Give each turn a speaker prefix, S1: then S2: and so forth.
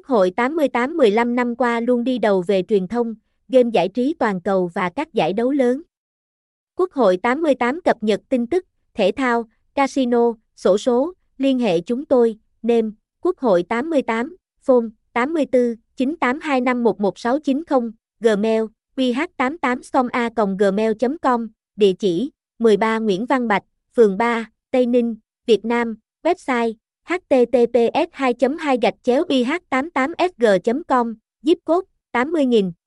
S1: Quốc hội 88 15 năm qua luôn đi đầu về truyền thông, game giải trí toàn cầu và các giải đấu lớn. Quốc hội 88 cập nhật tin tức, thể thao, casino, sổ số, liên hệ chúng tôi, nêm, Quốc hội 88, phone, 84 98251160, Gmail, qh88soma.gmail.com, địa chỉ, 13 Nguyễn Văn Bạch, phường 3, Tây Ninh, Việt Nam, website, https 2 2 bih 88 sg com zip code 80000